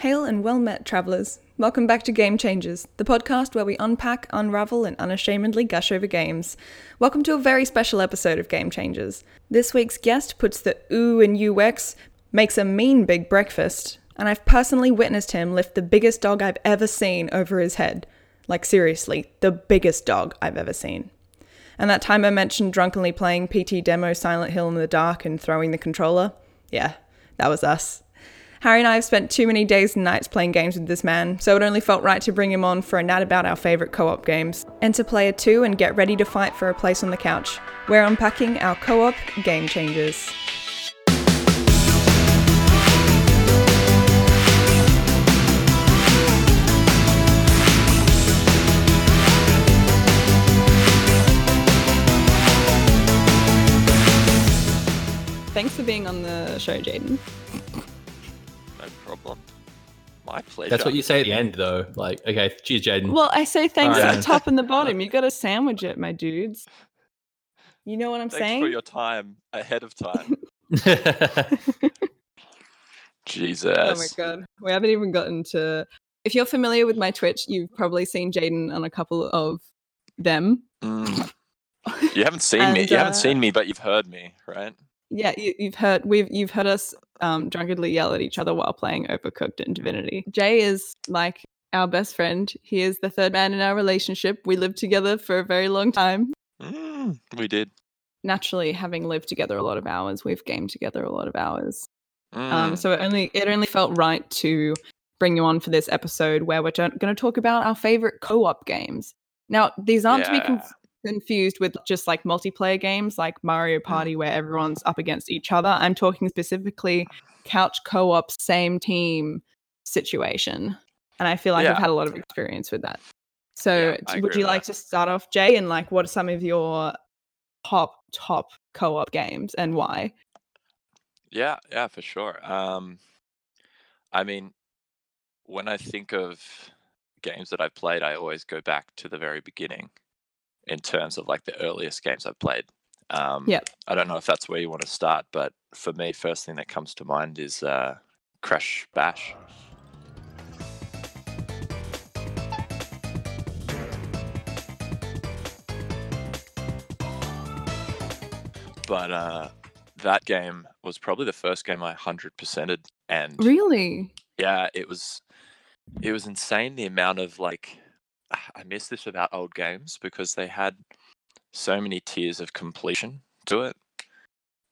Hail and well met, travellers. Welcome back to Game Changers, the podcast where we unpack, unravel, and unashamedly gush over games. Welcome to a very special episode of Game Changers. This week's guest puts the ooh in UX, makes a mean big breakfast, and I've personally witnessed him lift the biggest dog I've ever seen over his head. Like, seriously, the biggest dog I've ever seen. And that time I mentioned drunkenly playing PT demo Silent Hill in the dark and throwing the controller? Yeah, that was us. Harry and I have spent too many days and nights playing games with this man, so it only felt right to bring him on for a nat about our favourite co op games. Enter player 2 and get ready to fight for a place on the couch. We're unpacking our co op game changers. Thanks for being on the show, Jaden. No problem. My pleasure. That's what you say at the end, though. Like, okay, cheers, Jaden. Well, I say thanks Alright. at the top and the bottom. You got to sandwich it, my dudes. You know what I'm Thanks saying? for your time ahead of time. Jesus. Oh my god, we haven't even gotten to. If you're familiar with my Twitch, you've probably seen Jaden on a couple of them. Mm. You haven't seen me. You uh, haven't seen me, but you've heard me, right? Yeah, you, you've heard we've you've heard us um, drunkenly yell at each other while playing Overcooked and Divinity. Jay is like our best friend. He is the third man in our relationship. We lived together for a very long time. Mm, we did. Naturally, having lived together a lot of hours, we've gamed together a lot of hours. Mm. Um, so it only it only felt right to bring you on for this episode where we're going to talk about our favorite co-op games. Now, these aren't to be conf- confused with just like multiplayer games like Mario Party where everyone's up against each other. I'm talking specifically couch co-op same team situation. And I feel like I've had a lot of experience with that. So, Yeah, would you like that. to start off, Jay, and like what are some of your top top co-op games and why? Yeah, yeah, for sure. Um, I mean, when I think of games that I've played, I always go back to the very beginning in terms of like the earliest games I've played. Um, Yep. I don't know if that's where you want to start, but for me, first thing that comes to mind is uh, Crash Bash. But uh, that game was probably the first game I hundred percented, and Really? yeah, it was it was insane the amount of like I miss this about old games because they had so many tiers of completion to it.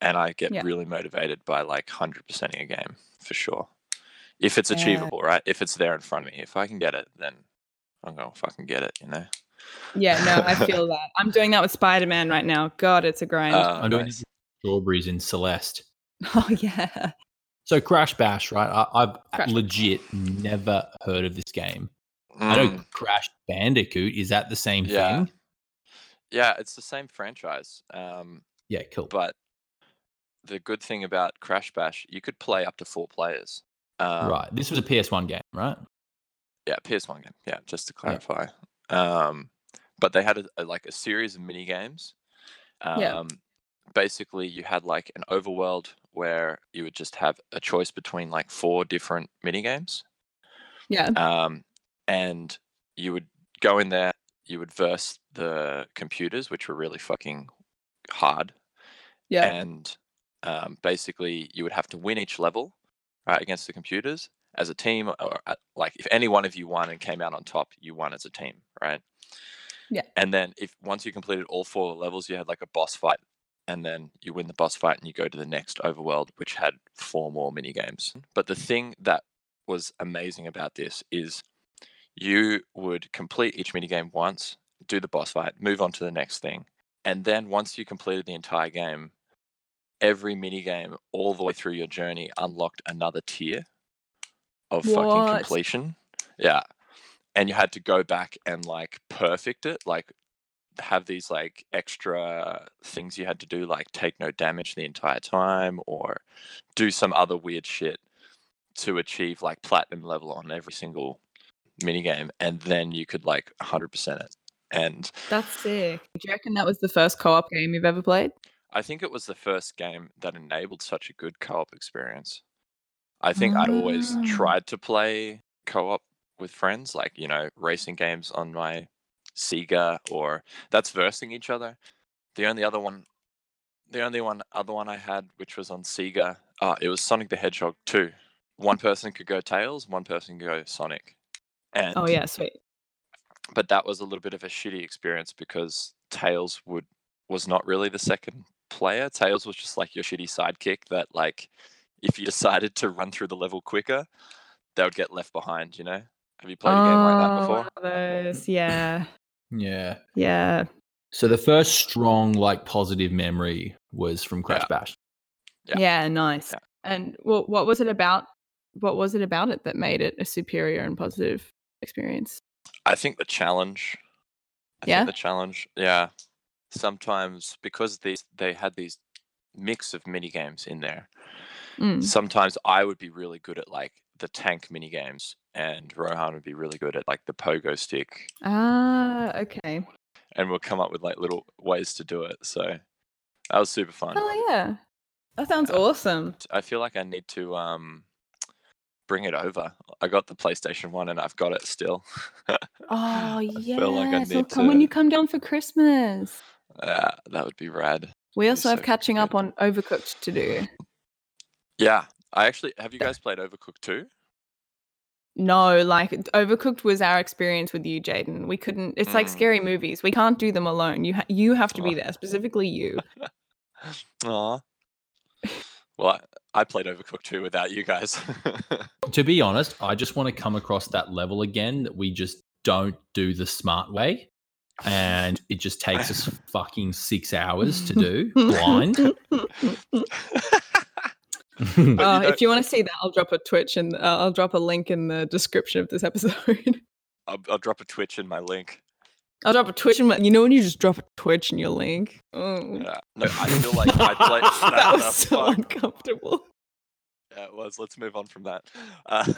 And I get Yeah. really motivated by like hundred percenting a game for sure. If it's Yeah. achievable, right? If it's there in front of me. If I can get it, then I'm gonna fucking get it, you know? Yeah, no, I feel that. I'm doing that with Spider Man right now. God, it's a grind. Uh, I'm doing nice. strawberries in Celeste. oh yeah. So Crash Bash, right? I, I've Crash legit never heard of this game. I know Mm, Crash Bandicoot. Is that the same Yeah. thing? yeah, it's the same franchise. Um, Yeah, cool. but the good thing about Crash Bash, you could play up to four players. Um, right. This was a PS1 game, right? Yeah, PS1 game. Yeah, just to clarify. Um, but they had a, a, like a series of mini games. Um, Yeah. Basically, you had like an overworld where you would just have a choice between like four different mini games, Yeah. um, and you would go in there. You would verse the computers, which were really fucking hard, Yeah. and um, basically you would have to win each level right against the computers as a team or uh, like if any one of you won and came out on top you won as a team right Yeah. and then if once you completed all four levels you had like a boss fight and then you win the boss fight and you go to the next overworld which had four more mini games but the thing that was amazing about this is you would complete each mini game once do the boss fight move on to the next thing and then once you completed the entire game every mini game all the way through your journey unlocked another tier of fucking completion. Yeah. And you had to go back and like perfect it like have these like extra things you had to do like take no damage the entire time or do some other weird shit to achieve like platinum level on every single mini game and then you could like 100% it and That's sick. Do you reckon that was the first co op game you've ever played? I think it was the first game that enabled such a good co-op experience. I think I'd always Ah. tried to play co-op with friends, like you know, racing games on my Sega, or that's versing each other. The only other one, the only one other one I had, which was on Sega, uh, it was Sonic the Hedgehog 2. One person could go Tails, one person could go Sonic. Oh, and Oh yeah, sweet. but that was a little bit of a shitty experience because Tails would was not really the second player. Tails was just like your shitty sidekick that like if you decided to run through the level quicker, they would get left behind, you know? Have you played a game like that Oh, before? those. Yeah. Yeah. Yeah. So the first strong, like, positive memory was from Crash Yeah. Bash. Yeah. Yeah, nice. Yeah. And what what was it about? What was it about it that made it a superior and positive experience? I think the challenge. I Yeah? think the challenge, yeah. Sometimes because these they had these mix of mini games in there. Mm. Sometimes I would be really good at like the tank mini games and Rohan would be really good at like the pogo stick Ah, okay. and we'll come up with like little ways to do it. So that was super fun. Oh yeah. That sounds Yeah. awesome. I feel like I need to um bring it over. I got the PlayStation 1 and I've got it still. Oh feel like I need come when you come down for Christmas. yeah, that would be rad. We also have so catching up on Overcooked to do. Yeah. I actually have you guys played Overcooked too? No, like Overcooked was our experience with you, Jaden. We couldn't. It's like Mm. scary movies. We can't do them alone. You ha- you have to be there, specifically you. Aw. Well, I, I played Overcooked 2 without you guys. To be honest, I just want to come across that level again that we just don't do the smart way. And it just takes us fucking six hours to do blind. But Oh, you know- if you want to see that, I'll drop a Twitch and uh, I'll drop a link in the description of this episode. I'll, I'll drop a Twitch in my link. I'll drop a Twitch and my- you know when you just drop a Twitch in your link. Oh. Yeah. No, I feel like I played. that the was so fuck? uncomfortable. Yeah, it was. Let's move on from that. Um,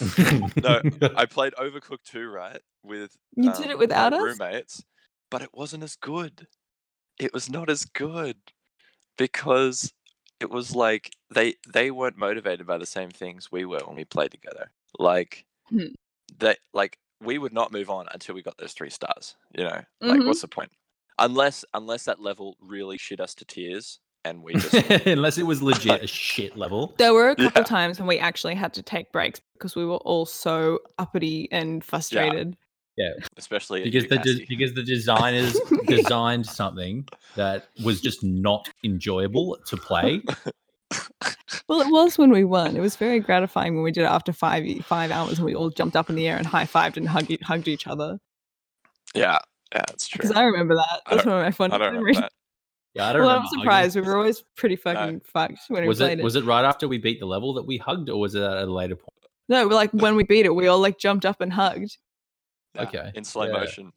no, I played Overcooked 2, right? With You did um, it without my us? roommates, but it wasn't as good. It was not as good because it was like they they weren't motivated by the same things we were when we played together. Like Hmm. that, like we would not move on until we got those three stars. You know, like Mhm. what's the point? Unless unless that level really shit us to tears and we just Unless it was legit a shit level. There were a couple Yeah. times when we actually had to take breaks because we were all so uppity and frustrated. Yeah. Especially Because the de- because the designers designed something that was just not enjoyable to play. Well, it was when we won. It was very gratifying when we did it after five e- five hours and we all jumped up in the air and high fived and hugged, e- hugged each other. yeah, yeah, that's true. Because I remember that. That's one of my fun memories. Yeah, I don't Well, I'm remember hugging. surprised. We were always pretty fucking fucked when Was we it played it. was it right after we beat the level that we hugged, or was it at a later point? No, like when we beat it, we all like jumped up and hugged. Yeah, Okay, in slow yeah. motion.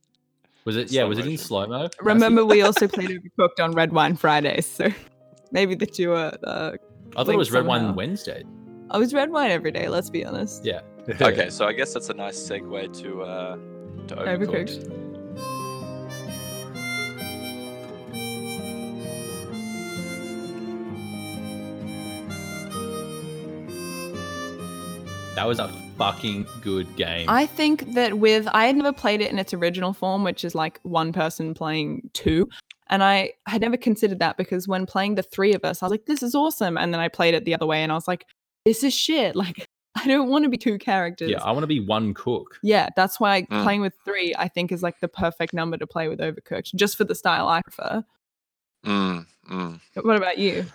Was it? Slow Yeah, was it in slow mo? Remember, we also played Overcooked on Red Wine Fridays, so maybe the two are. Uh, I thought it was red wine somehow. Wednesday. I was red wine every day. Let's be honest. Yeah. Okay, so I guess that's a nice segue to uh to Overcooked. Overcooked. That was a fucking good game. I think that with I had never played it in its original form, which is like one person playing two. And I had never considered that because when playing the three of us, I was like, this is awesome. And then I played it the other way and I was like, this is shit. Like, I don't want to be two characters. yeah, I want to be one cook. Yeah, that's why Mm. playing with three, I think, is like the perfect number to play with Overcooked, just for the style I prefer. Mm, mm, What about you?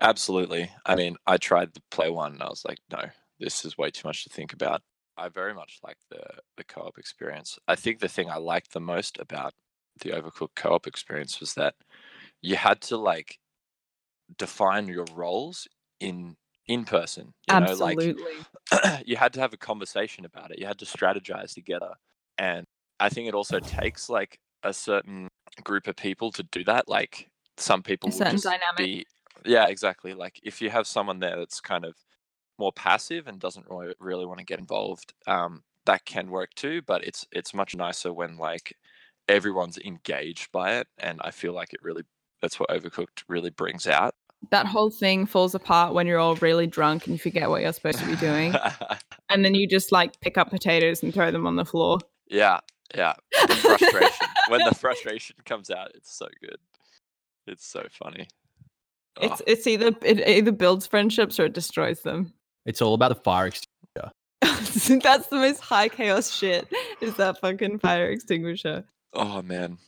absolutely. I mean, I tried to play one and I was like, no, this is way too much to think about. I very much like the the co-op experience. I think the thing I liked the most about the Overcooked co-op experience was that you had to like define your roles in in person. You know, like Absolutely. you had to have a conversation about it. You had to strategize together. And I think it also takes like a certain group of people to do that. Like some people will just dynamic. be yeah, exactly. Like if you have someone there that's kind of more passive and doesn't really, really want to get involved, um, that can work too. But it's it's much nicer when like everyone's engaged by it, and I feel like it really that's what Overcooked really brings out. that whole thing falls apart when you're all really drunk and you forget what you're supposed to be doing. and then you just like pick up potatoes and throw them on the floor. yeah, yeah. The frustration. when the frustration comes out, it's so good. It's so funny. It's Oh, it's either it either builds friendships or it destroys them. It's all about the fire extinguisher. That's the most high chaos shit. Is that fucking fire extinguisher? Oh man.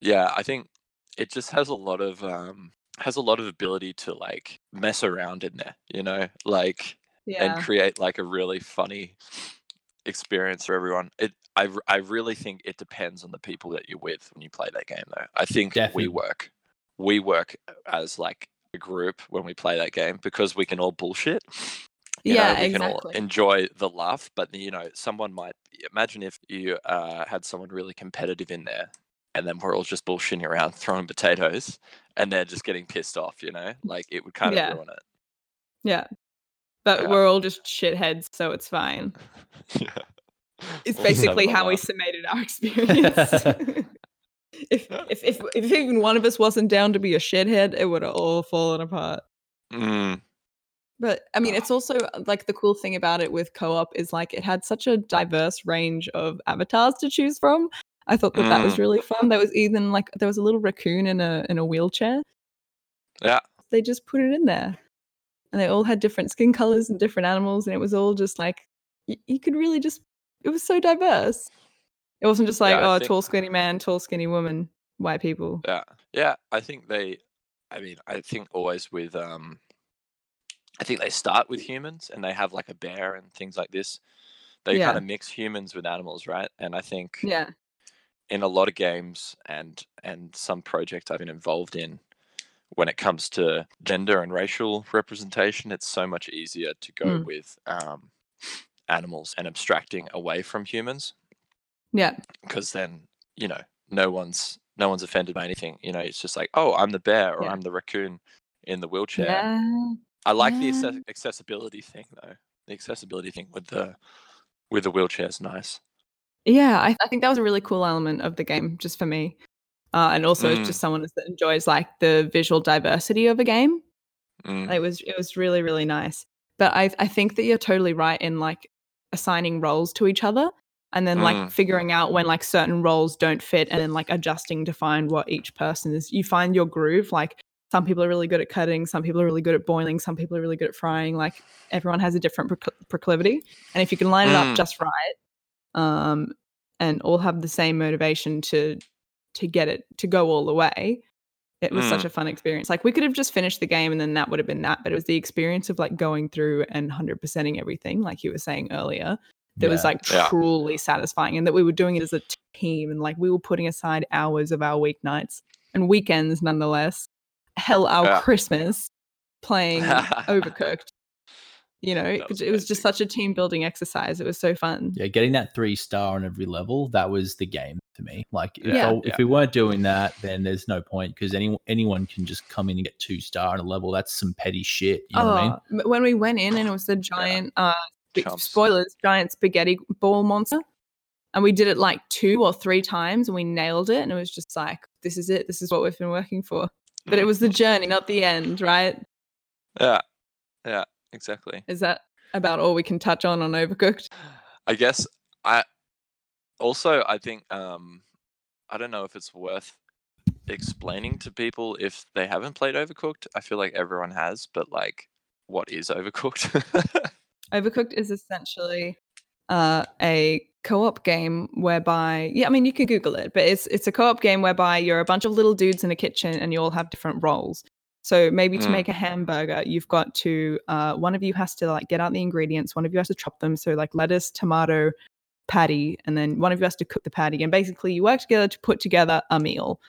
Yeah, I think it just has a lot of um has a lot of ability to like mess around in there, you know? Like Yeah. and create like a really funny experience for everyone. It I I really think it depends on the people that you're with when you play that game though. I think Definitely. we work we work as like a group when we play that game because we can all bullshit. You yeah, know, we can all exactly. enjoy the laugh, but you know, someone might imagine if you uh, had someone really competitive in there, and then we're all just bullshitting around, throwing potatoes, and they're just getting pissed off. You know, like it would kind of Yeah. ruin it. yeah. But Yeah. we're all just shitheads, so it's fine. yeah. It's We'll just have basically how we summated our experience. if, if if if even one of us wasn't down to be a shithead, it would have all fallen apart. Mm, But I mean, it's also uh, like the cool thing about it with co-op is like it had such a diverse range of avatars to choose from. I thought that that was Mm. really fun. There was even like there was a little raccoon in a in a wheelchair. yeah, They just put it in there, and they all had different skin colors and different animals, and it was all just like y- you could really just. It was so diverse. It wasn't just like Yeah, oh, think- tall skinny man, tall skinny woman, white people. yeah, yeah. I think they. I mean, I think always with um. I think they start with humans and they have like a bear and things like this. They Yeah. kind of mix humans with animals, right? And I think Yeah, in a lot of games and and some projects I've been involved in, when it comes to gender and racial representation, it's so much easier to go Mm. with um, animals and abstracting away from humans yeah, because then you know no one's no one's offended by anything. You know, it's just like oh, I'm the bear or Yeah. I'm the raccoon in the wheelchair. yeah. I like the yeah. acce- accessibility thing though. The accessibility thing with the with the wheelchair is nice. Yeah, I, I think that was a really cool element of the game, just for me. Uh, and also, Mm. just someone that enjoys like the visual diversity of a game, Mm, it was it was really really nice. But I I think that you're totally right in like assigning roles to each other, and then like Mm. figuring out when like certain roles don't fit, and then like adjusting to find what each person is. You find your groove. Like some people are really good at cutting, some people are really good at boiling, some people are really good at frying. Like everyone has a different procl- proclivity, and if you can line it Mm. up just right, um, and all have the same motivation to to get it to go all the way it was such Mm. a fun experience like we could have just finished the game and then that would have been that but it was the experience of like going through and 100%ing everything like you were saying earlier that was Yeah. like Yeah. truly satisfying and that we were doing it as a team and like we were putting aside hours of our weeknights and weekends nonetheless hell our Yeah. christmas playing overcooked you know it, was it was just such a team building exercise it was so fun Yeah, getting that three star on every level, that was the game for me. Like, if, Yeah. I- if Yeah. we weren't doing that, then there's no point because any, anyone can just come in and get two star on a level. That's some petty shit. You know what I mean? Oh, when we went in and it was the giant uh Chumps. spoilers giant spaghetti ball monster and we did it like two or three times and we nailed it and it was just like this is it this is what we've been working for but it was the journey not the end right yeah, yeah, exactly. is that about all we can touch on on overcooked I guess I also I think um I don't know if it's worth explaining to people if they haven't played Overcooked. I feel like everyone has, but like what is Overcooked? overcooked is essentially uh, a co-op game whereby yeah i mean you can google it but it's it's a co-op game whereby you're a bunch of little dudes in a kitchen and you all have different roles so maybe to Mm. make a hamburger you've got to uh, one of you has to like get out the ingredients one of you has to chop them so like lettuce tomato patty and then one of you has to cook the patty and basically you work together to put together a meal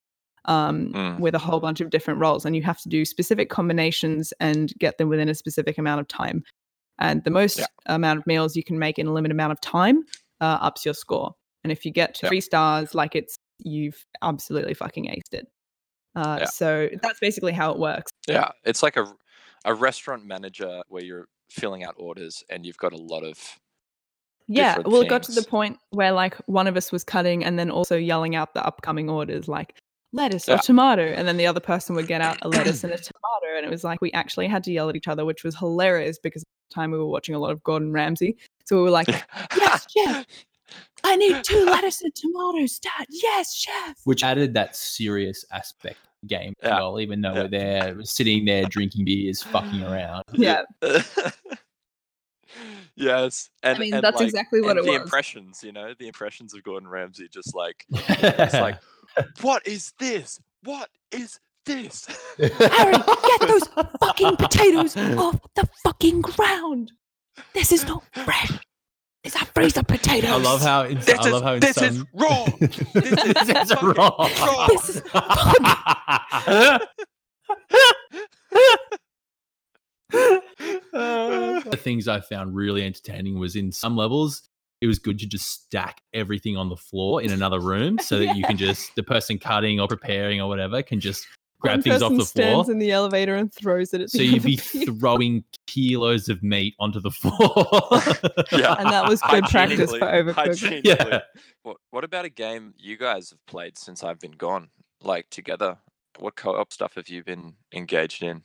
um, Mm. with a whole bunch of different roles and you have to do specific combinations and get them within a specific amount of time and the most Yeah. amount of meals you can make in a limited amount of time uh, ups your score. And if you get to Yeah. three stars, like it's you've absolutely fucking aced it. Uh, Yeah. So that's basically how it works. yeah, it's like a a restaurant manager where you're filling out orders and you've got a lot of Yeah. Well, it got to the point where like one of us was cutting and then also yelling out the upcoming orders, like lettuce Yeah. or tomato, and then the other person would get out a lettuce and a tomato, and it was like we actually had to yell at each other, which was hilarious because at the time we were watching a lot of Gordon Ramsay, so we were like, "Yes, chef, I need two lettuce and tomatoes, Dad. Yes, chef." which added that serious aspect to the game as Yeah. well, even though Yeah. we're there sitting there drinking beers, fucking around. Yeah, yes. And, I mean, and, that's like, exactly what and it the was. impressions, you know, the impressions of Gordon Ramsay just like it's like, what is this? What is this? Harry, get those fucking potatoes off the fucking ground. This is not fresh. It's a freezer potato. I love how in, This I is love how in this some, is raw. This is This is raw. raw. This is the things I found really entertaining was in some levels, it was good to just stack everything on the floor in another room so that you can just the person cutting or preparing or whatever can just grab One things off person the floor. stands in the elevator and throws it at So the you'd other be people. throwing kilos of meat onto the floor. Yeah. and that was good practice for Hygienically- overcooking. Yeah. What What about a game you guys have played since I've been gone? Like together, what co-op stuff have you been engaged in?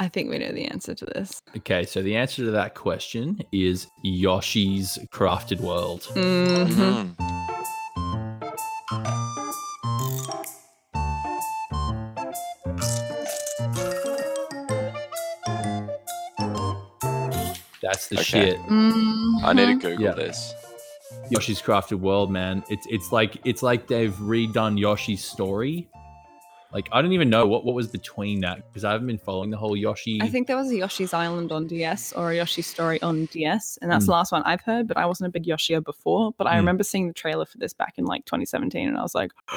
I think we know the answer to this. okay, so the answer to that question is Yoshi's Crafted World. Mhm. Mm. That's the Okay. shit. I need to. Google Yeah. this. Yoshi's Crafted World, man. It's it's like it's like they've redone Yoshi's story. Like I don't even know what what was between that because I haven't been following the whole Yoshi. I think there was a Yoshi's Island on DS or a Yoshi Story on DS, and that's Mm. the last one I've heard. But I wasn't a big Yoshia before. But I Mm. remember seeing the trailer for this back in like 2017, and I was like, "Oh,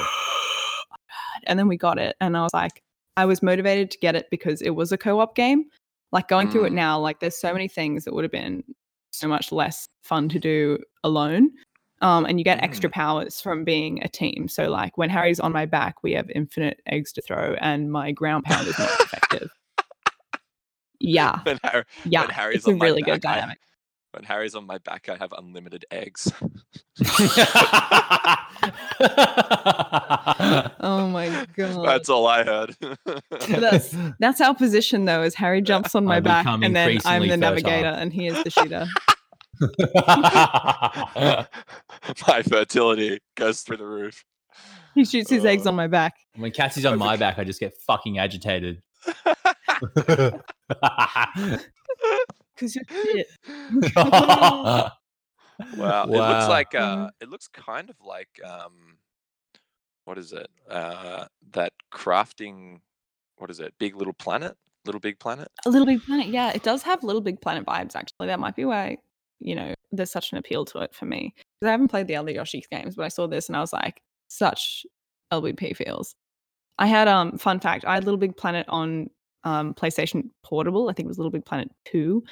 God." and then we got it, and I was like, I was motivated to get it because it was a co-op game. Like going through it Mm. now, like there's so many things that would have been so much less fun to do alone. Um, and you get extra powers from being a team. So like when Harry's on my back, we have infinite eggs to throw, and my ground pound is not effective. Yeah, When, Harry, yeah, when Harry's it's a on my really good back, I- dynamic. when Harry's on my back, I have unlimited eggs. Oh my god, That's all I heard. that's that's our position though. Is Harry jumps on my I back, and then I'm the fertile. navigator, and he is the shooter. my fertility goes through the roof. He shoots his eggs Oh. on my back. when Cassie's on my back, I just get fucking agitated. Cause you're shit. Wow. It looks like uh Mhm. it looks kind of like um what is it? Uh that crafting what is it? Big Little Planet? Little Big Planet? A Little Big Planet, yeah, it does have Little Big Planet vibes. Actually, that might be why you know there's such an appeal to it for me. I haven't played the other Yoshi games, but I saw this and I was like, such LBP feels. I had um fun fact, I had Little Big Planet on um PlayStation Portable. I think it was Little Big Planet Two,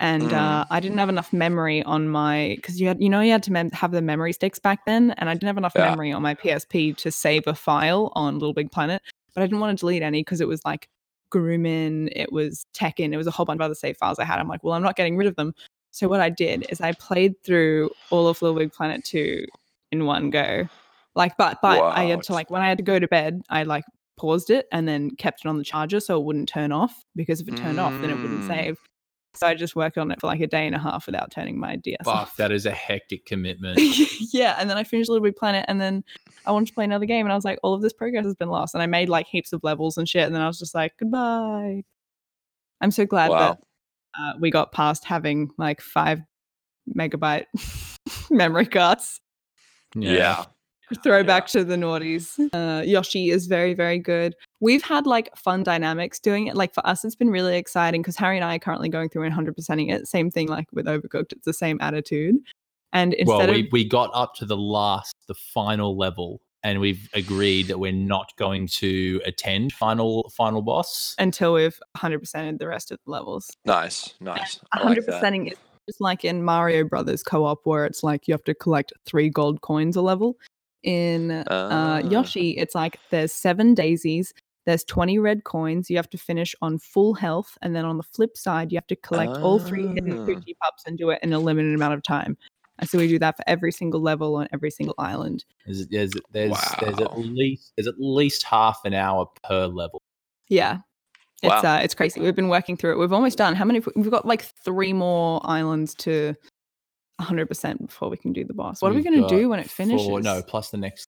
and Mm. uh, I didn't have enough memory on my because you had you know you had to mem- have the memory sticks back then, and I didn't have enough Yeah. memory on my PSP to save a file on Little Big Planet, but I didn't want to delete any because it was like Gurumin, it was Tekken, it was a whole bunch of other save files I had. I'm like, well, I'm not getting rid of them. So what I did is I played through all of Little Big Planet 2 in one go. Like, but but I had to like when I had to go to bed, I like paused it and then kept it on the charger so it wouldn't turn off because if it turned off, then it wouldn't Mm. save. So I just worked on it for like a day and a half without turning my DS Fuck, off. that is a hectic commitment. yeah, and then I finished Little Big Planet, and then I wanted to play another game, and I was like, all of this progress has been lost, and I made like heaps of levels and shit, and then I was just like, goodbye. I'm so glad Wow. that uh, we got past having like five megabyte memory cards. Yeah. Throwback to the noughties. Uh, Yoshi is very, very good. We've had like fun dynamics doing it. Like for us, it's been really exciting because Harry and I are currently going through and 100%ing it. Same thing like with Overcooked. It's the same attitude. And instead well, of we, we got up to the last, the final level, and we've agreed that we're not going to attend final final boss. until we've 100%ed the rest of the levels. Nice, nice. I 100%ing is just like in Mario Brothers co-op where it's like you have to collect three gold coins a level. In uh, Ah. Yoshi, it's like there's seven daisies, there's 20 red coins, you have to finish on full health, and then on the flip side, you have to collect all three hidden Ah. Pups and do it in a limited amount of time. And so we do that for every single level on every single island. There's there's there's, there's at least there's at least half an hour per level. Yeah. It's Wow. uh it's crazy. We've been working through it. We've almost done. How many we've got like three more islands to 100% before we can do the boss. What are we going to do when it finishes? Four, no, plus the next.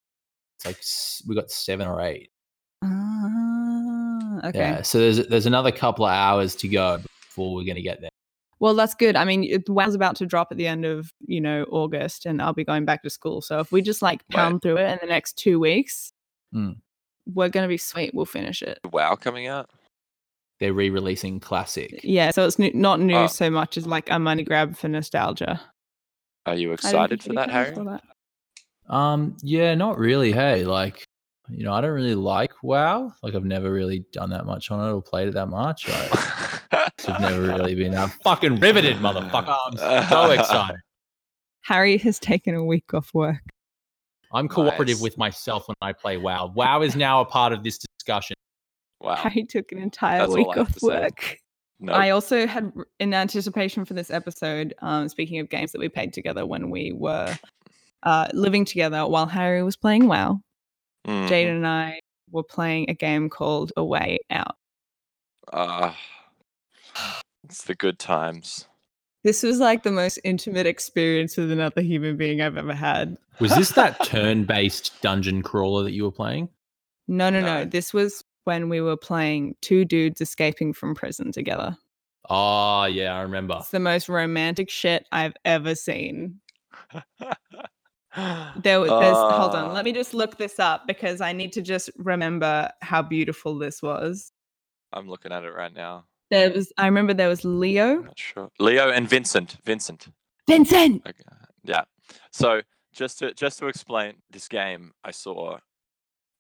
It's like we got seven or eight. Ah, okay. Yeah. So there's there's another couple of hours to go before we're gonna get there. Well, that's good. I mean, it- WoW's about to drop at the end of, you know, August and I'll be going back to school. So if we just like Right. pound through it in the next 2 weeks, Mm. we're going to be sweet. We'll finish it. WoW coming out. They're re-releasing classic. Yeah, so it's new, not new Oh. so much as like a money grab for nostalgia. Are you excited for that, Harry? saw that. Um, yeah, not really. Hey, like, you know, I don't really like WoW. Like, I've never really done that much on it or played it that much. I, I've never really been. I'm fucking riveted, motherfucker. I'm so excited. Harry has taken a week off work. I'm cooperative Nice. with myself when I play WoW. WoW is now a part of this discussion. Wow. Harry took an entire That's week off work. No. I also had, in anticipation for this episode, um, speaking of games that we played together when we were uh, living together while Harry was playing WoW, Mhm. Jaden and I were playing a game called A Way Out. Ah, it's the good times. This was like the most intimate experience with another human being I've ever had. Was this that turn-based dungeon crawler that you were playing? No, no, no. No. This was when we were playing two dudes escaping from prison together. Oh, yeah, I remember. It's the most romantic shit I've ever seen. There, was- there's hold on. Ah, Let me just look this up because I need to just remember how beautiful this was. I'm looking at it right now. There was, I remember there was Leo, I'm not sure. Leo and Vincent. Vincent. Vincent. Okay. Yeah. So just to just to explain this game, I saw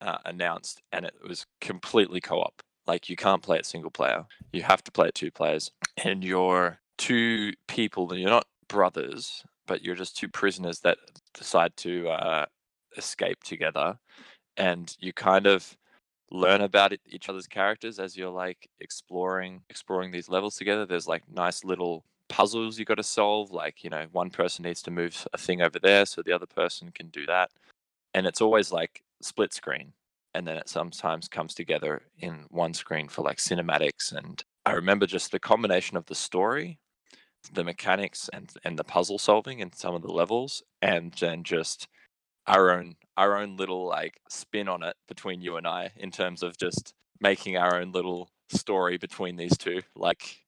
uh, announced, and it was completely co-op. Like you can't play it single player. You have to play it two players, and you're two people. And you're not brothers, but you're just two prisoners that decide to uh, escape together, and you kind of learn about it, each other's characters as you're like exploring exploring these levels together. There's like nice little puzzles you got to solve. Like you know, one person needs to move a thing over there, so the other person can do that, and it's always like split screen, and then it sometimes comes together in one screen for like cinematics. And I remember just the combination of the story, the mechanics, and and the puzzle solving in some of the levels, and then just our own our own little like spin on it between you and I in terms of just making our own little story between these two. Like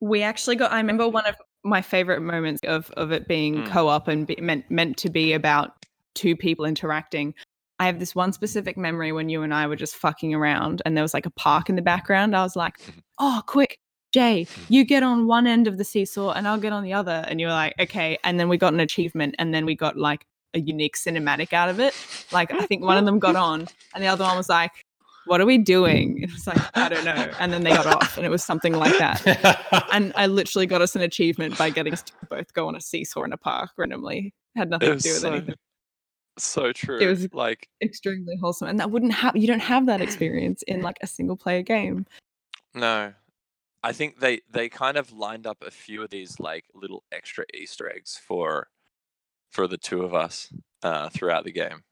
We actually got. I remember one of my favorite moments of of it being Mm. co-op and be, meant meant to be about two people interacting. I have this one specific memory when you and I were just fucking around, and there was like a park in the background. I was like, "Oh, quick, Jay, you get on one end of the seesaw, and I'll get on the other." And you were like, "Okay." And then we got an achievement, and then we got like a unique cinematic out of it. Like I think one of them got on, and the other one was like, "What are we doing?" It was like, "I don't know." And then they got off, and it was something like that and I literally got us an achievement by getting us to both go on a seesaw in a park randomly. Had nothing it to do with so, anything. so true. It was- like Extremely wholesome, and that wouldn't happen. You don't have that experience in like a single player game. no. I think they they kind of lined up a few of these like little extra Easter eggs for for the two of us uh, throughout the game.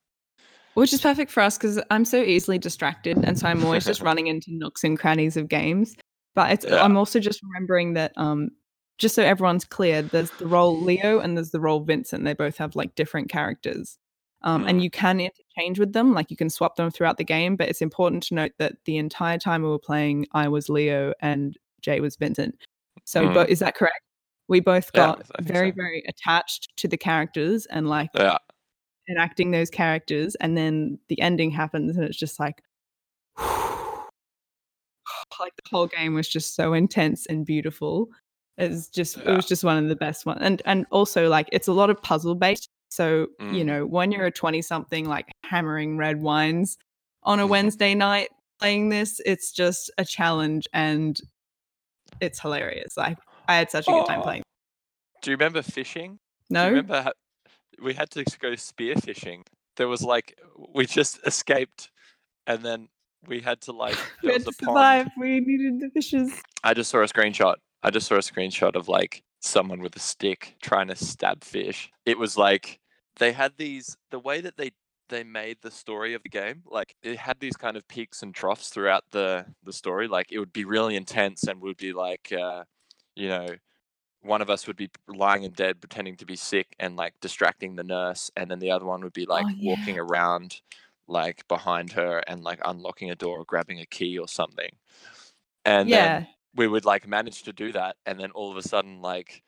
Which is perfect for us because I'm so easily distracted, and so I'm always just running into nooks and crannies of games. But it's Yeah. I'm also just remembering that um just so everyone's clear, there's the role Leo and there's the role Vincent. They both have like different characters. Um, and Mm. you can interchange with them, like you can swap them throughout the game. But it's important to note that the entire time we were playing, I was Leo and Jay was Vincent. So, Mm. but is that correct? We both got think very, so. very attached to the characters and like Yeah. enacting those characters and then the ending happens and it's just like like the whole game was just so intense and beautiful it's just it was just one of the best ones and and also like it's a lot of puzzle based so you Mm. know when you're a 20 something like hammering red wines on a Mhm. wednesday night playing this it's just a challenge and it's hilarious like i had such a good time Oh. playing Do you remember fishing? Do no you remember how we had to go spear fishing? There was like we just escaped, and then we had to like we had was to a pond. survive we needed the fishes I just saw a screenshot. I just saw a screenshot of like someone with a stick trying to stab fish. It was like they had these the way that they they made the story of the game like it had these kind of peaks and troughs throughout the the story like it would be really intense and would be like uh you know one of us would be lying in bed pretending to be sick and like distracting the nurse and then the other one would be oh, like Oh, yeah. walking around like behind her and like unlocking a door or grabbing a key or something and yeah. then we would like manage to do that and then all of a sudden like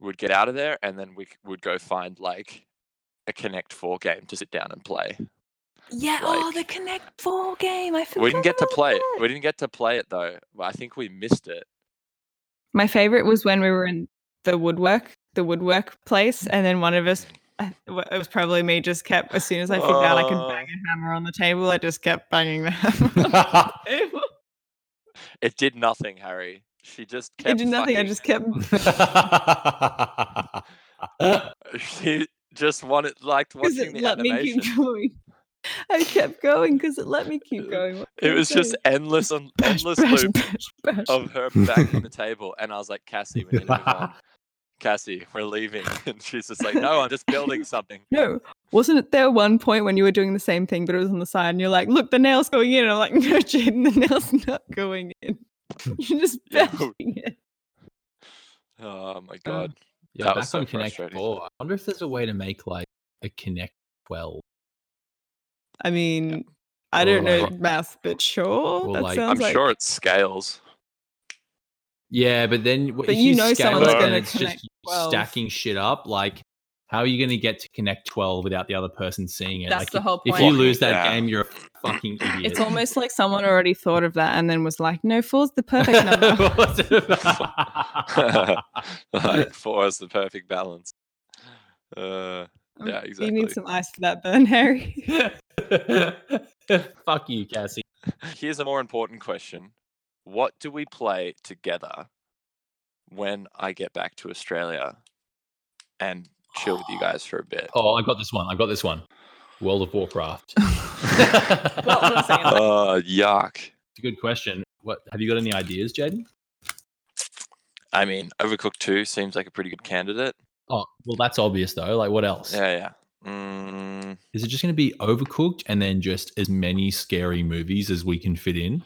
would get out of there and then we would go find like a connect 4 game to sit down and play Yeah. oh, the Connect Four game. I forgot. we didn't get to play it we didn't get to play it though i think we missed it My favorite was when we were in the woodwork, the woodwork place, and then one of us. It was probably me, just kept as soon as I figured out I could bang a hammer on the table, I just kept banging the hammer. the it did nothing harry she just kept It did nothing. I just kept. she just wanted liked watching it the let me animation keep going. I kept going because it let me keep uh, going. What it I was just endless and Bash, endless bash, loop bash, bash. of her banging the table and i was like cassie we need to move on cassie we're leaving and she's just like no i'm just building something No, wasn't it there one point when you were doing the same thing, but it was on the side, and you're like, "Look, the nail's going in." And I'm like, "No, Jaden, the nail's not going in. You're just Yeah. it." oh my god yeah, That back was so on Connect 4. I wonder if there's a way to make like a Connect 12. I mean, I don't know like- math, but sure, or that like- sounds i'm like sure it scales Yeah, but then But if you you, know scale someone's it gonna and it's just 12. stacking shit up, like how are you going to get to Connect 12 without the other person seeing it? That's like, the if- whole If you lose that Yeah. game, you're a fucking idiot. it's almost like someone already thought of that and then was like, "No, four's the perfect number." like four is the perfect balance uh Yeah, exactly. You need some ice for that burn, Harry. Fuck you, Cassie. here's a more important question what do we play together when i get back to australia and chill with you guys for a bit Oh, I got this one. I got this one. World of Warcraft. Well, I'm saying, like- uh yuck It's a good question. What have you got any ideas, Jaden? i mean overcooked 2 seems like a pretty good candidate Oh, well, that's obvious though. Like, what else? yeah yeah mm, Is it just going to be Overcooked and then just as many scary movies as we can fit in?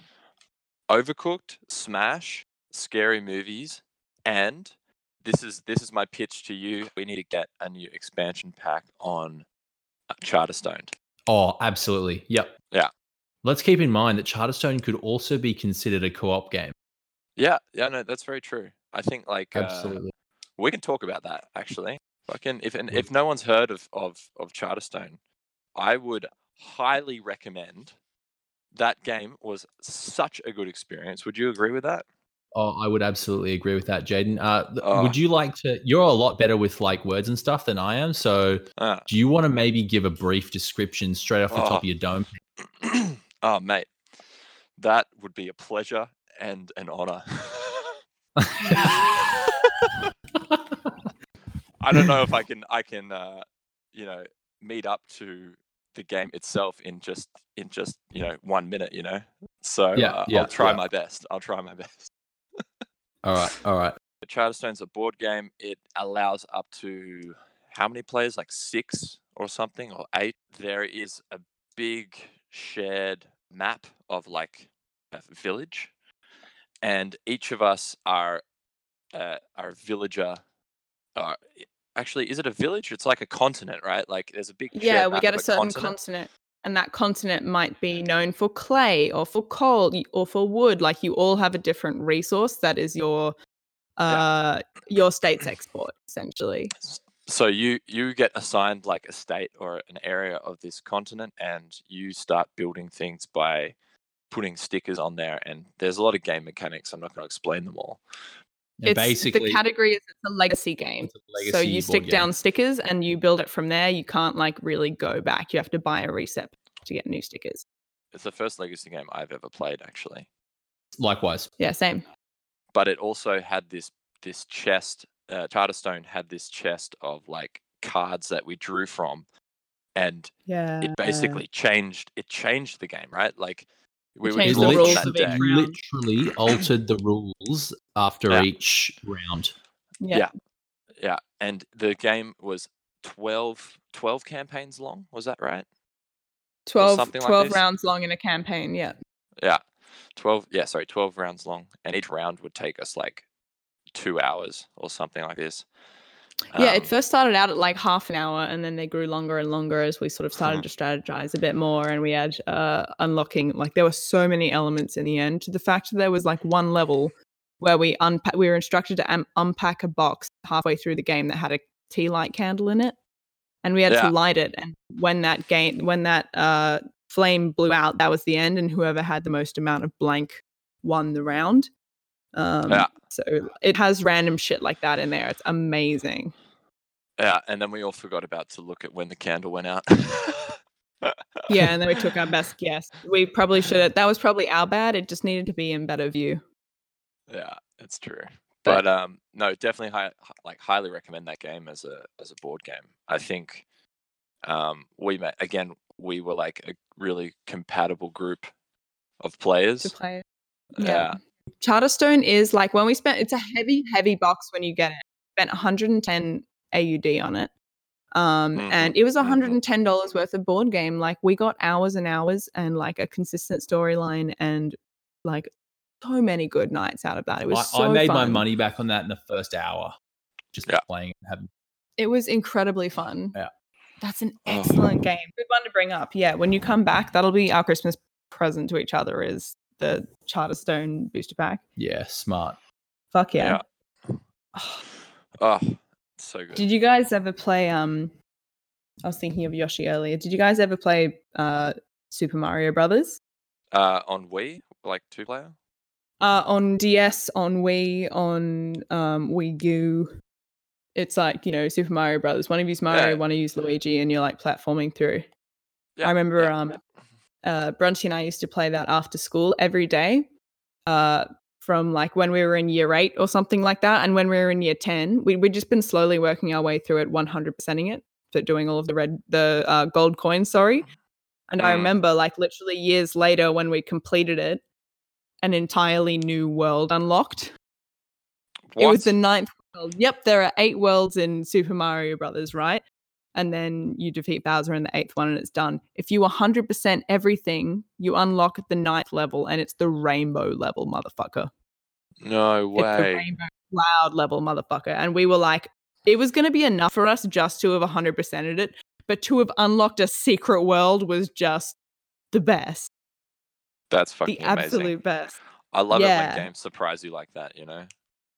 overcooked smash scary movies and this is this is my pitch to you we need to get a new expansion pack on uh, charterstone Oh, absolutely. Yep. Yeah. Let's keep in mind that Charterstone could also be considered a co-op game. yeah yeah no that's very true i think like uh, Absolutely. We can talk about that actually. Fucking if and if no one's heard of of of Charterstone, I would highly recommend. That game was such a good experience. Would you agree with that? Oh, I would absolutely agree with that, Jaden. Uh, Oh. Would you like to? You're a lot better with like words and stuff than I am. So, Ah. do you want to maybe give a brief description straight off the top Oh. of your dome? oh, mate, that would be a pleasure and an honor. I don't know if I can I can uh, you know meet up to the game itself in just in just you know one minute. You know, so Yeah, uh, yeah, I'll try yeah. my best. I'll try my best. all right, all right. Charterstone's a board game. It allows up to how many players? Like six or something, or eight. There is a big shared map of like a village, and each of us are uh, a villager. Uh, actually, is it a village? It's like a continent, right? Like there's a big yeah, we get a certain continent. continent, and that continent might be known for clay or for coal or for wood. Like you all have a different resource that is your uh your state's export, essentially. so you you get assigned like a state or an area of this continent and you start building things by putting stickers on there and there's a lot of game mechanics i'm not going to explain them all it's basically, the category is it's a legacy game. it's a so you board stick game. down stickers and you build it from there. You can't like really go back. You have to buy a reset to get new stickers. it's the first legacy game i've ever played actually Likewise. Yeah, same. but it also had this this chest uh, charterstone had this chest of like cards that we drew from and Yeah. it basically changed it changed the game right like we would changed the rules of each round. literally altered the rules after Yeah. each round. Yeah. Yeah. Yeah, and the game was 12, 12 campaigns long. Was that right? 12, something like rounds long in a campaign. Yeah. Yeah, twelve. Yeah, sorry, twelve rounds long, and each round would take us like two hours or something like this. Yeah, it Um, first started out at like half an hour and then they grew longer and longer as we sort of started Mhm. to strategize a bit more and we had uh unlocking like there were so many elements in the end to the fact that there was like one level where we unpack we were instructed to um, unpack a box halfway through the game that had a tea light candle in it and we had Yeah. to light it and when that game when that uh flame blew out that was the end and whoever had the most amount of blank won the round um Yeah. so it has random shit like that in there it's amazing Yeah, and then we all forgot about to look at when the candle went out. Yeah, and then we took our best guess. We probably should have. That was probably our bad. It just needed to be in better view. yeah, it's true. But- But um, no, definitely high, like highly recommend that game as a as a board game. I think um, we met again. We were like a really compatible group of players. To play. Yeah, Charterstone is like when we spent. It's a heavy, heavy box when you get it. Spent 110 AUD on it. Um, Mhm, and it was mhm. 110 dollars worth of board game. Like we got hours and hours and like a consistent storyline and like so many good nights out of that. It was I, so I made my money back on that in the first hour, just Yeah. playing and having. It was incredibly fun. Yeah. That's an Oh. excellent game. Good one to bring up. Yeah, when you come back, that'll be our Christmas present to each other is the Charterstone booster pack. Yeah, smart. Fuck yeah. oh, so good. Did you guys ever play um I was thinking of Yoshi earlier. Did you guys ever play uh Super Mario Brothers? uh, on Wii, like two player? Uh on DS, on Wii, on um Wii U. It's like, you know, Super Mario Brothers. One of you's Mario, Yeah. one of you's Luigi, and you're like platforming through. Yeah, I remember yeah, um yeah. Uh and I used to play that after school every day. Uh from like when we were in year eight or something like that. And when we were in year 10, we, we'd just been slowly working our way through it, 100%ing it, so doing all of the red, the uh, gold coins, sorry. And I Mm. remember like literally years later when we completed it, an entirely new world unlocked. It was the ninth world. Yep, there are eight worlds in Super Mario Brothers, right? And then you defeat Bowser in the eighth one and it's done. If you 100% everything, you unlock the ninth level and it's the rainbow level, motherfucker. no It's the way. rainbow cloud level, motherfucker. And we were like, it was going to be enough for us just to have 100%ed it, but to have unlocked a secret world was just the best. That's fucking the amazing. absolute best. I love it when games surprise you like that. You know.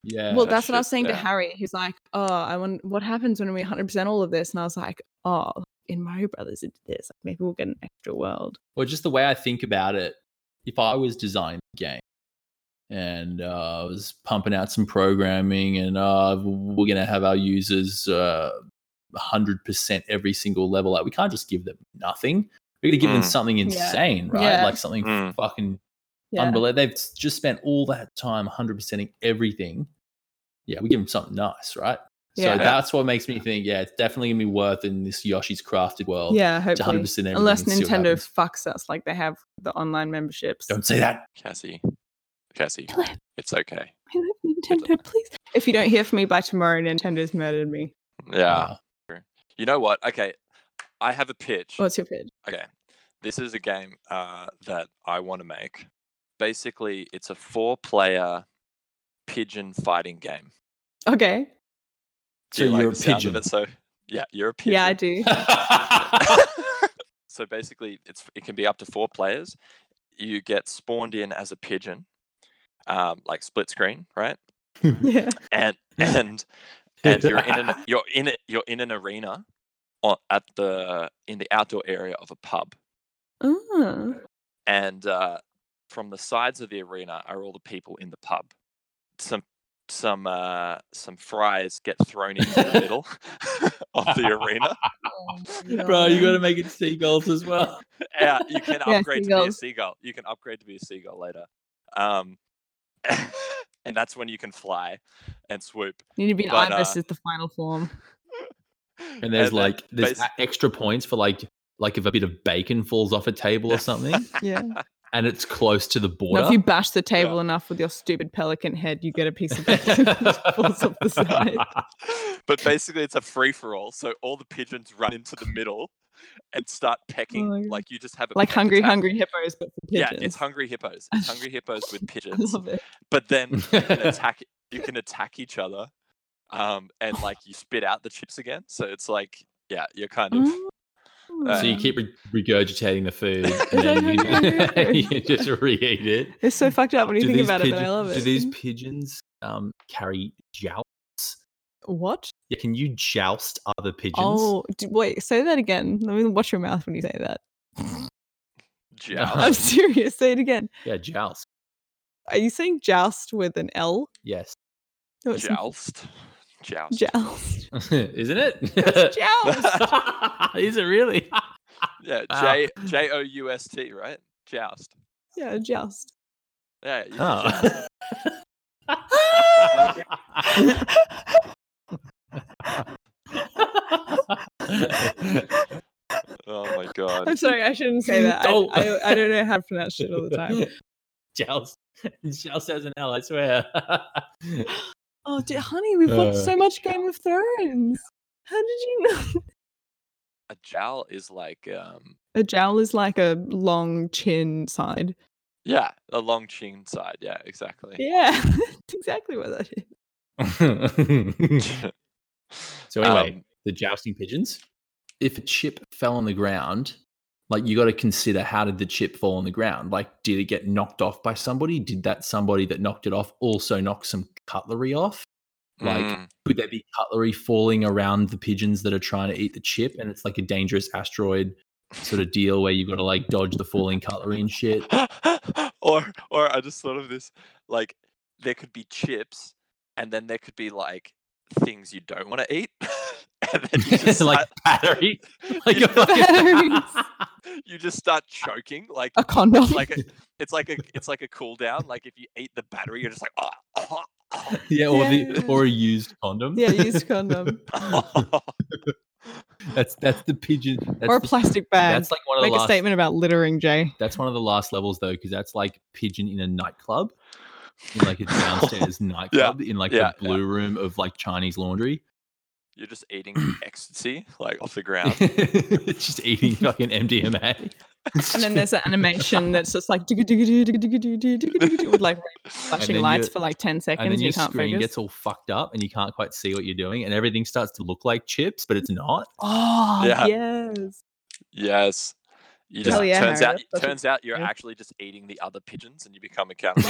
Yeah. well, that that's what I was shit, saying to. Harry. He's like, "Oh, I want what happens when we 100% all of this?" And I was like, "Oh, in Mario Brothers, it did this. Maybe we'll get an extra world." Well, just the way I think about it, if I was designing the game and uh, I was pumping out some programming and uh, we're going to have our users uh, 100% every single level, like we can't just give them nothing. We're going to give them Mm. something insane, right? Yeah. Like something Mm. fucking Yeah, unbelievable. They've just spent all that time 100%ing everything. Yeah, we give them something nice, right? Yeah. So that's what makes me think, yeah, it's definitely going to be worth in this Yoshi's Crafted world. yeah, to hopefully. 100% Unless and see what Nintendo fucks us like they have the online memberships. Don't say that. Cassie, Cassie, Philip, it's okay. I love Nintendo, please. If you don't hear from me by tomorrow, Nintendo's murdered me. Yeah. You know what? Okay, I have a pitch. What's your pitch? Okay, this is a game uh, that I want to make. Basically, it's a four-player pigeon fighting game. Okay. Do So you like you're a pigeon. it? So yeah, you're a pigeon. Yeah, I do. so basically, it's it can be up to four players. You get spawned in as a pigeon, um, like split screen, right? yeah. And and and you're in an you're in it you're in an arena, on, at the in the outdoor area of a pub, Oh. and uh, from the sides of the arena are all the people in the pub. Some some uh, some fries get thrown into the middle of the arena. Bro, you got to make it seagulls as well. yeah, you can Yeah, upgrade to be a seagull. You can upgrade to be a seagull later. Um, and that's when you can fly and swoop. You need to be an But, ibis uh, is the final form. And there's then like there's extra points for like like if a bit of bacon falls off a table or something. Yeah. And it's close to the Now, border. if you bash the table Yeah. enough with your stupid pelican head, you get a piece of bacon that falls off the side. but basically, it's a free for all. So all the pigeons run into the middle and start pecking. my God. like you just have a Like hungry, attack. hungry hippos, but for Yeah, it's hungry hippos. It's hungry hippos with I pigeons. love it. But then you can attack. You can attack each other, um, and like you spit out the chips again. So it's like, yeah, you're kind of. So you keep re- regurgitating the food, and then you, hungry, hungry you just reheat it. It's so fucked up when you Do think these about it, but I love it. Do these pigeons um, carry jousts? what? Yeah, can you joust other pigeons? Oh, d- wait, say that again. Let me watch your mouth when you say that. Joust. I'm serious. Say it again. Yeah, joust. Are you saying joust with an L? Yes. No, it's Joust. Joust. joust. Isn't it? It's joust. Is it really? Yeah, Wow. J J O U S T, right? Joust. Yeah, joust. Yeah. You oh. can. Oh my god. I'm sorry, I shouldn't say that. I, Don't. I, I don't know how to pronounce shit all the time. Joust. Joust has an L, I swear. Oh, dear, honey, we've watched Uh. so much Game of Thrones. How did you know? A jowl is like um A jowl is like a long chin side. yeah, a long chin side. Yeah, exactly. Yeah, that's exactly what that is. so anyway, Um, the jousting pigeons. If a chip fell on the ground, like you got to consider how did the chip fall on the ground? Like, did it get knocked off by somebody? Did that somebody that knocked it off also knock some cutlery off? Like, mm, could there be cutlery falling around the pigeons that are trying to eat the chip? And it's like a dangerous asteroid sort of deal where you've got to like dodge the falling cutlery and shit. or or I just thought of this like there could be chips and then there could be like things you don't want to eat. and then you just like start, battery. Like You- a fucking- Batteries. You just start choking like A condom. like a, it's like a it's like a cool down like if you eat the battery you're just like oh, oh, oh, yeah, or Yeah. the or a used condom. yeah, used condom. That's that's the pigeon. That's or a the- plastic bag. That's like one of Make the a statement about littering, Jay. That's one of the last levels though, because that's like pigeon in a nightclub, in like a downstairs nightclub in like yeah, the blue room of like Chinese laundry. You're just eating ecstasy like off the ground just eating fucking MDMA. And then there's an animation that's just like with like flashing lights for like 10 seconds. and seconds then your you can't screen focus. gets all fucked up and you can't quite see what you're doing and everything starts to look like chips but it's not Oh, Yeah. yes. yes you Hell just yeah, turns Harry, out that's turns out you're yeah. actually just eating the other pigeons and you become a cannibal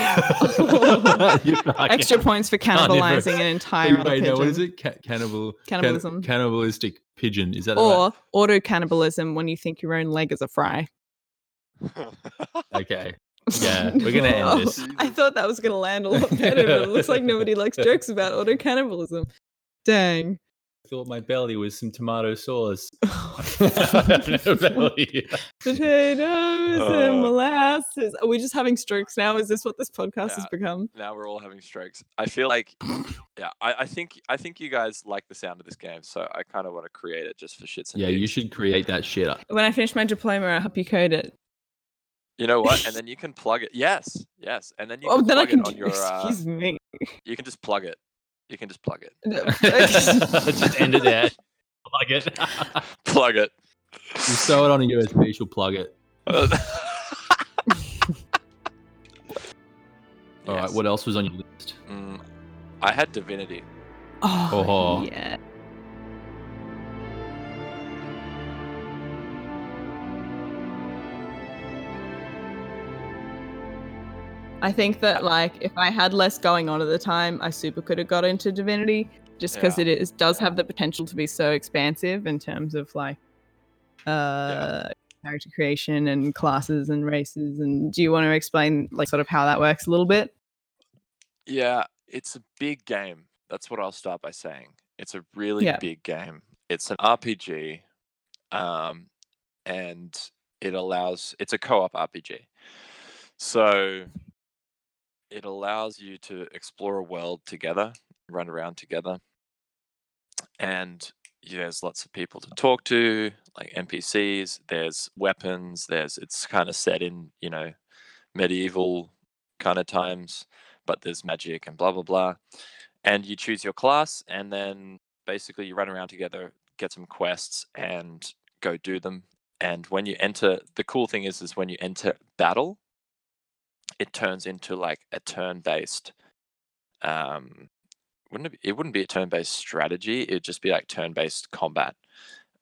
Extra points for cannibalizing an entire other Wait, no, what is it? Ca- cannibal, can- Cannibalism. cannibalistic pigeon. Is that right? Or auto cannibalism when you think your own leg is a fry. Okay. Yeah, we're gonna end Oh, this. I thought that was going to land a lot better, but it looks like nobody likes jokes about auto cannibalism. Dang. I thought my belly was some tomato sauce. belly. Potatoes Uh. and molasses. Are we just having strokes now? Is this what this podcast has become? now we're all having strokes i feel like yeah I, I think i think you guys like the sound of this game so i kind of want to create it just for shits and yeah, you should create that shit up. When I finish my diploma, I hope you code it. you know what and then you can plug it yes yes and then you Oh, can then I can. it on your uh, Excuse me. you can just plug it you can just plug it just end it there. Plug it. plug it you sew it on a USB, she'll plug it. All right, Yes. what else was on your list? Mm, i had divinity Oh, Oh. yeah. I think that like if I had less going on at the time, I super could have got into Divinity just because Yeah. it is does have the potential to be so expansive in terms of like uh character creation and classes and races and do you want to explain like sort of how that works a little bit? Yeah, it's a big game. That's what I'll start by saying. It's a really Yeah. big game. It's an RPG, um, and it allows. It's a co-op RPG, so it allows you to explore a world together, run around together, and yeah, there's lots of people to talk to, like NPCs. There's weapons. There's. It's kind of set in, you know, medieval kind of times, but there's magic and blah blah blah. And you choose your class, and then basically you run around together, get some quests, and go do them. And when you enter, the cool thing is, is when you enter battle, it turns into like a turn-based. Um, wouldn't it? Be, it wouldn't be a turn-based strategy. It'd just be like turn-based combat.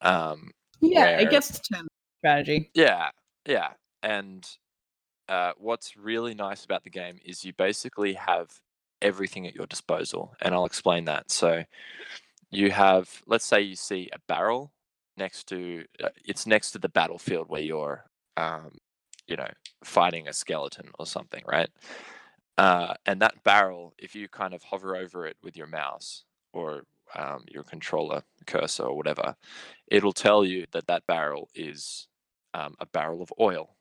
Um, Yeah, where- it gets to turn strategy. yeah, yeah. And uh, what's really nice about the game is you basically have everything at your disposal, and I'll explain that. So you have, let's say, you see a barrel next to, uh, it's next to the battlefield where you're, um, you know, fighting a skeleton or something, right? Uh, and that barrel, if you kind of hover over it with your mouse or um, your controller cursor or whatever, it'll tell you that that barrel is um, a barrel of oil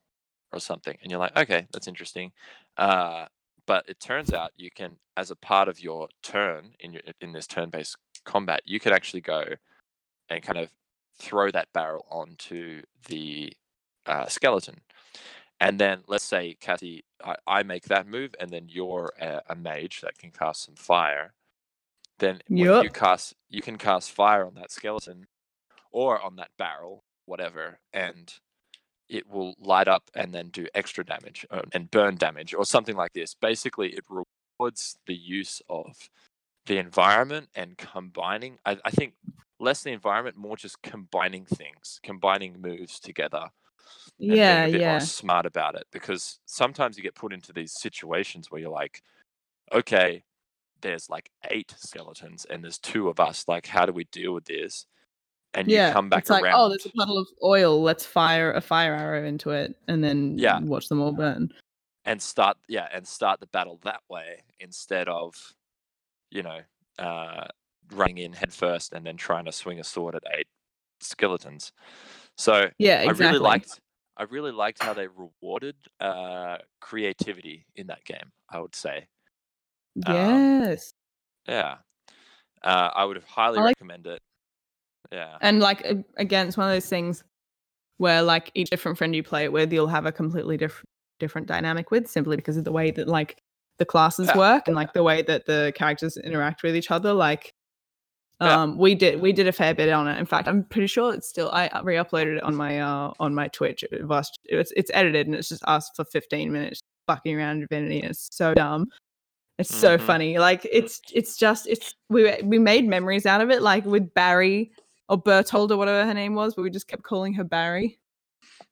or something. And you're like, okay, that's interesting. Uh, but it turns out you can, as a part of your turn in your in this turn-based combat, you can actually go and kind of throw that barrel onto the uh, skeleton. And then let's say, Kathy, I, I make that move, and then you're a, a mage that can cast some fire. Then when you cast, you can cast fire on that skeleton or on that barrel, whatever, and it will light up and then do extra damage uh, and burn damage or something like this. Basically, it rewards the use of the environment and combining. I, I think less the environment, more just combining things, combining moves together Yeah, being a bit yeah. smart about it because sometimes you get put into these situations where you're like, okay, there's like eight skeletons and there's two of us. Like, how do we deal with this? And yeah, you come back it's like, around. oh, there's a puddle of oil. Let's fire a fire arrow into it, and then Yeah. watch them all burn. and start yeah and start the battle that way instead of you know uh running in headfirst and then trying to swing a sword at eight skeletons so Yeah, exactly. i really liked i really liked how they rewarded uh creativity in that game i would say um, Yes, yeah uh i would highly like- recommend it yeah and like again, it's one of those things where like each different friend you play it with, you'll have a completely different different dynamic with, simply because of the way that like the classes Yeah. work and like the way that the characters interact with each other. Like, Yeah. um, we did we did a fair bit on it. In fact, I'm pretty sure it's still I re-uploaded it on my uh on my Twitch. It was it's it's edited and it's just us for 15 minutes fucking around Divinity. It's so dumb. It's so Mhm. funny. Like it's it's just it's we we made memories out of it. Like with Barry or Bertold or whatever her name was, but we just kept calling her Barry.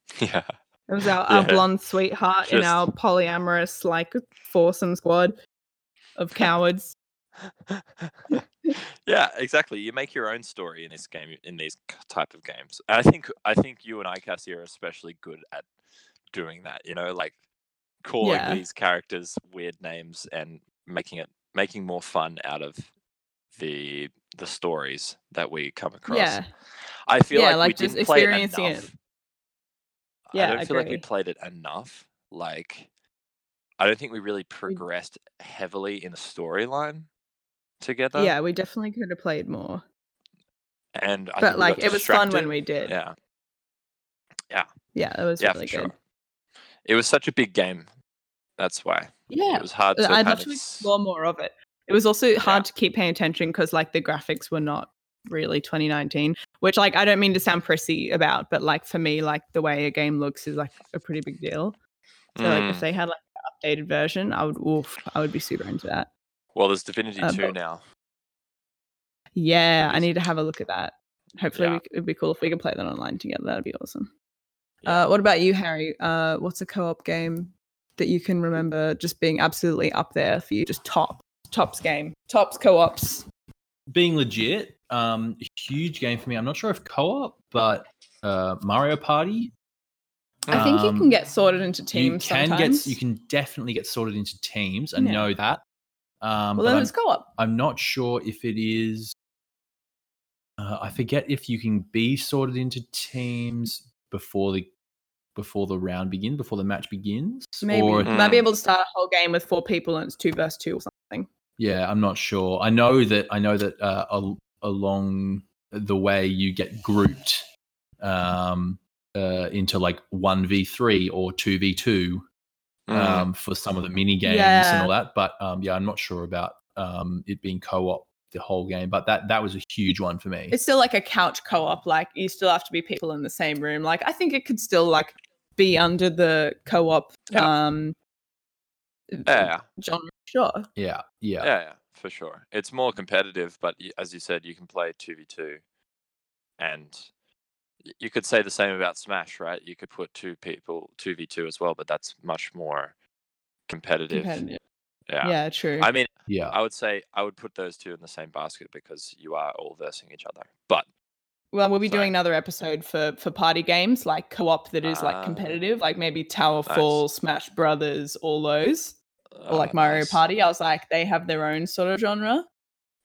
yeah It was our, our blonde sweetheart in our polyamorous like foursome squad of cowards. yeah, exactly. You make your own story in this game, in these type of games. And I think I think you and I, Cassie, are especially good at doing that. You know, like calling Yeah. these characters weird names and making it making more fun out of the the stories that we come across. Yeah. I feel Yeah, like, like we just didn't play it experiencing it. enough. Yeah, I don't feel like we played it enough. Like, I don't think we really mm. progressed heavily in the storyline together. Yeah, we definitely could have played more. and I But like it was fun when we did. Yeah, Yeah, Yeah, it was yeah, really good. sure. It was such a big game. That's why Yeah. it was hard to. I'd love to explore more of it. It was also hard to keep paying attention because like the graphics were not really 2019, which like I don't mean to sound prissy about, but like for me, like the way a game looks is like a pretty big deal. So like Mm. if they had like an updated version, I would oof, I would be super into that. Well, there's Divinity Uh, 2 but- now. Yeah, I need to have a look at that. Hopefully, Yeah. we, it'd be cool if we could play that online together. That'd be awesome. Yeah. Uh, what about you, Harry? Uh, what's a co-op game that you can remember just being absolutely up there for you? Just top, tops game, tops co-ops. Being legit, um, huge game for me. I'm not sure if co-op, but uh, Mario Party. I think you Um, can get sorted into teams. You can sometimes. get you can definitely get sorted into teams. I Yeah. know that. Um, Well, but then I'm, it's co-op. I'm not sure if it is. Uh, I forget if you can be sorted into teams before the before the round begins, before the match begins, Maybe or you might be Mm. able to start a whole game with four people and it's two versus two or something. Yeah, I'm not sure. I know that I know that uh, al- along the way you get grouped um, uh, into like one v three or two v two. Um, for some of the mini games Yeah. and all that. But um, yeah, I'm not sure about um, it being co-op the whole game. But that that was a huge one for me. It's still like a couch co-op. Like you still have to be people in the same room. Like I think it could still like be under the co-op Yeah. um yeah, genre. Sure. yeah, yeah, yeah, yeah, for sure. It's more competitive, but as you said, you can play two v two, and y- you could say the same about Smash, right? You could put two people two v two as well, but that's much more competitive. Competitive. Yeah. Yeah, true. I mean, yeah. I would say I would put those two in the same basket because you are all versing each other. But well, we'll be Sorry. doing another episode for for party games like co-op that is like Ah. competitive, like maybe Tower Nice. Fall, Smash Brothers, all those, or like uh, Mario nice. Party. I was like, they have their own sort of genre.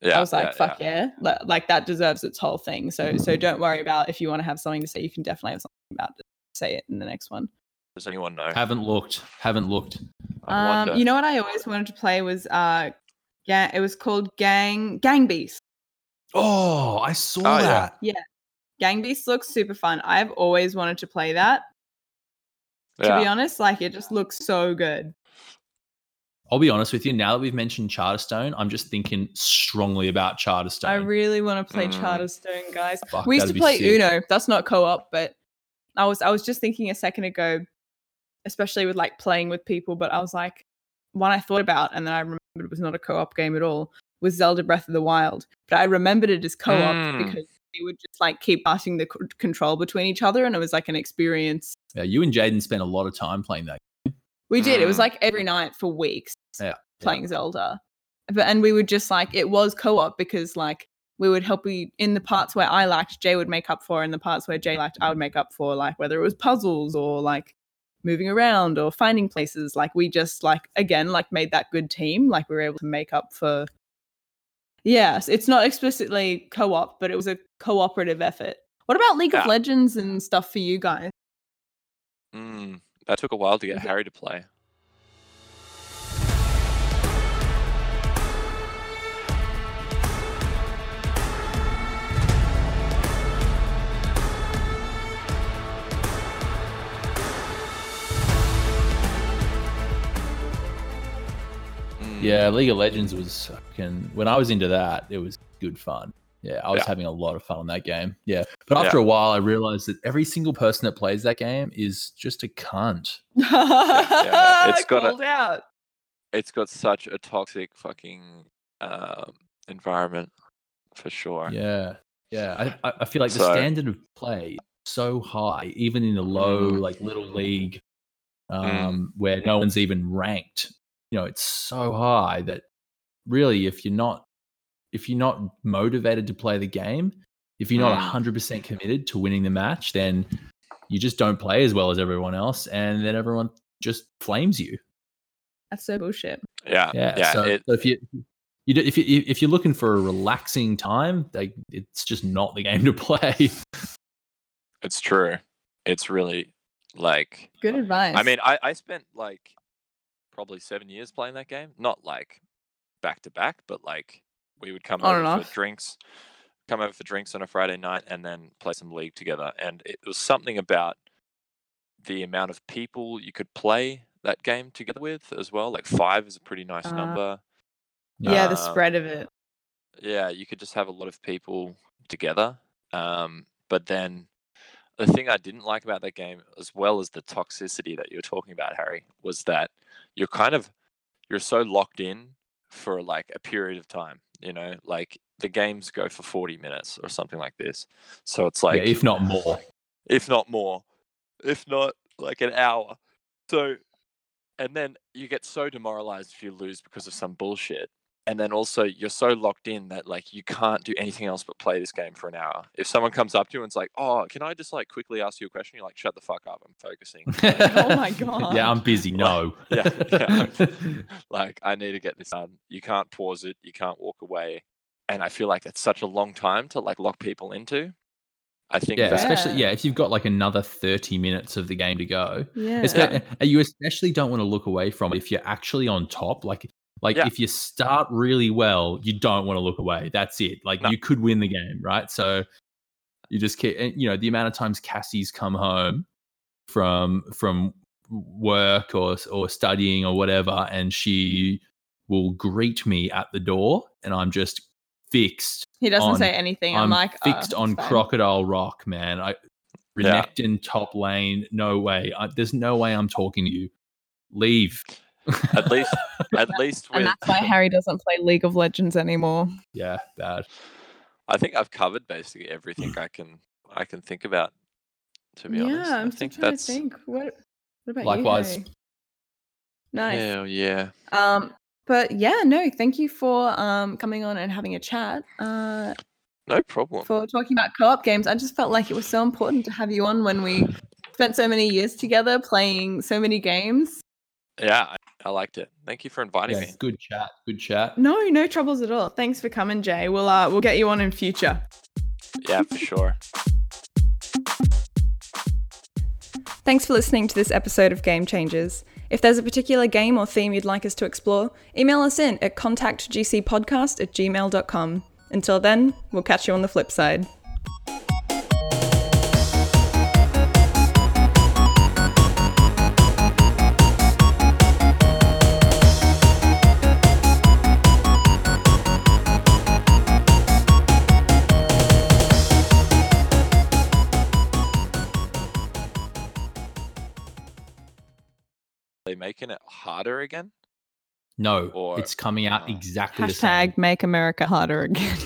Yeah, I was like, yeah, fuck yeah. Li- Like that deserves its whole thing. So so don't worry about if you want to have something to say, you can definitely have something about it. Say it in the next one. Does anyone know? Haven't looked. Haven't looked. Um, you know what I always wanted to play was uh, yeah, it was called Gang Gang Beast. Oh, I saw Oh, yeah. that. Gang Beast looks super fun. I've always wanted to play that. To be honest, like it just looks so good. I'll be honest with you. Now that we've mentioned Charterstone, I'm just thinking strongly about Charterstone. I really want to play Mm. Charterstone, guys. Fuck, we used to play sick. Uno. That's not co-op, but I was I was just thinking a second ago, especially with like playing with people. But I was like, one I thought about, and then I remembered it was not a co-op game at all. Was Zelda Breath of the Wild, but I remembered it as co-op Mm. because we would just like keep passing the c- control between each other, and it was like an experience. Yeah, you and Jaden spent a lot of time playing that. We did. It was Mm. like every night for weeks Yeah, playing Zelda. But and we would just like it was co-op because like we would help we in the parts where I liked, Jay would make up for, and the parts where Jay liked, I would make up for, like whether it was puzzles or like moving around or finding places. Like we just like again like made that good team. Like we were able to make up for Yes, it's not explicitly co-op, but it was a cooperative effort. What about League of Legends and stuff for you guys? That took a while to get Harry to play. Yeah, League of Legends was fucking. When I was into that, it was good fun. Yeah, I was Yeah. having a lot of fun on that game. Yeah, but after a while, I realized that every single person that plays that game is just a cunt. yeah, it's got a- out. it's got such a toxic fucking um, environment for sure. Yeah, yeah. I, I- I feel like the So- standard of play is so high, even in the low, Mm. like little league, um, where no one's even ranked. You know, it's so high that really, if you're not, if you're not motivated to play the game, if you're not Mm. hundred percent committed to winning the match, then you just don't play as well as everyone else, and then everyone just flames you. That's so bullshit. Yeah, Yeah. yeah. so, it, so if you you do, if you if you're looking for a relaxing time, like it's just not the game to play. it's true. It's really like Good advice. I mean, I, I spent like probably seven years playing that game. Not like back to back, but like we would come On over for drinks, come over for drinks on a Friday night, and then play some league together. And it was something about the amount of people you could play that game together with as well. Like five is a pretty nice Uh, number. yeah, the um, spread of it. yeah, you could just have a lot of people together. Um, but then the thing I didn't like about that game, as well as the toxicity that you were talking about, Harry, was that you're kind of you're so locked in for like a period of time. You know, like the games go for 40 minutes or something like this. So it's like yeah, if not more. if not more, if not like an hour. So, and then you get so demoralized if you lose because of some bullshit. And then also you're so locked in that like you can't do anything else but play this game for an hour. If someone comes up to you and it's like, "Oh, can I just like quickly ask you a question?" You're like, "Shut the fuck up! I'm focusing." Oh my god. Yeah, I'm busy. No. yeah, yeah. like I need to get this done. You can't pause it. You can't walk away. And I feel like that's such a long time to like lock people into. I think yeah, that especially Yeah. yeah, if you've got like another 30 minutes of the game to go. Yeah. Espe- and eh, You especially don't want to look away from it if you're actually on top. Like, like Yeah. if you start really well, you don't want to look away. That's it. Like No. you could win the game, right? So you just keep, and, you know, the amount of times Cassie's come home from from work or or studying or whatever, and she will greet me at the door, and I'm just fixed. He doesn't on- say anything. I'm, I'm like oh, fixed "Oh, on fine." Crocodile Rock, man. I Yeah. Renekton top lane. No way. I, there's no way I'm talking to you. Leave. At least, at least with. And that's why Harry doesn't play League of Legends anymore. yeah, bad. I think I've covered basically everything I can I can think about. To be honest, yeah, I I'm still think trying that's to think. What, what about Likewise. you? Harry? Nice. hell yeah. Um, but yeah, no, thank you for um coming on and having a chat. Uh, No problem. for talking about co-op games. I just felt like it was so important to have you on when we spent so many years together playing so many games. Yeah, I, I liked it. Thank you for inviting Yeah, me. good chat. Good chat. No, no troubles at all. Thanks for coming, Jay. We'll uh we'll get you on in future. Yeah, for sure. Thanks for listening to this episode of Game Changers. If there's a particular game or theme you'd like us to explore, email us in at contactgcpodcast at gmail.com. Until then, we'll catch you on the flip side. They making it harder again? No, Or- it's coming out oh. exactly the same. Hashtag make America harder again.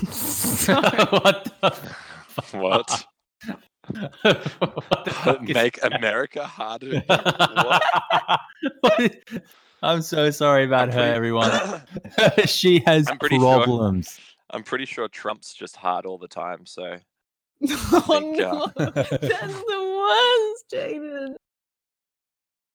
What the What? what the fuck is Make that? America harder? what? What? I'm so sorry about I'm her, pretty- everyone. she has I'm pretty sure- problems. I'm pretty sure Trump's just hard all the time. So oh think, uh, that's the worst, Jaden.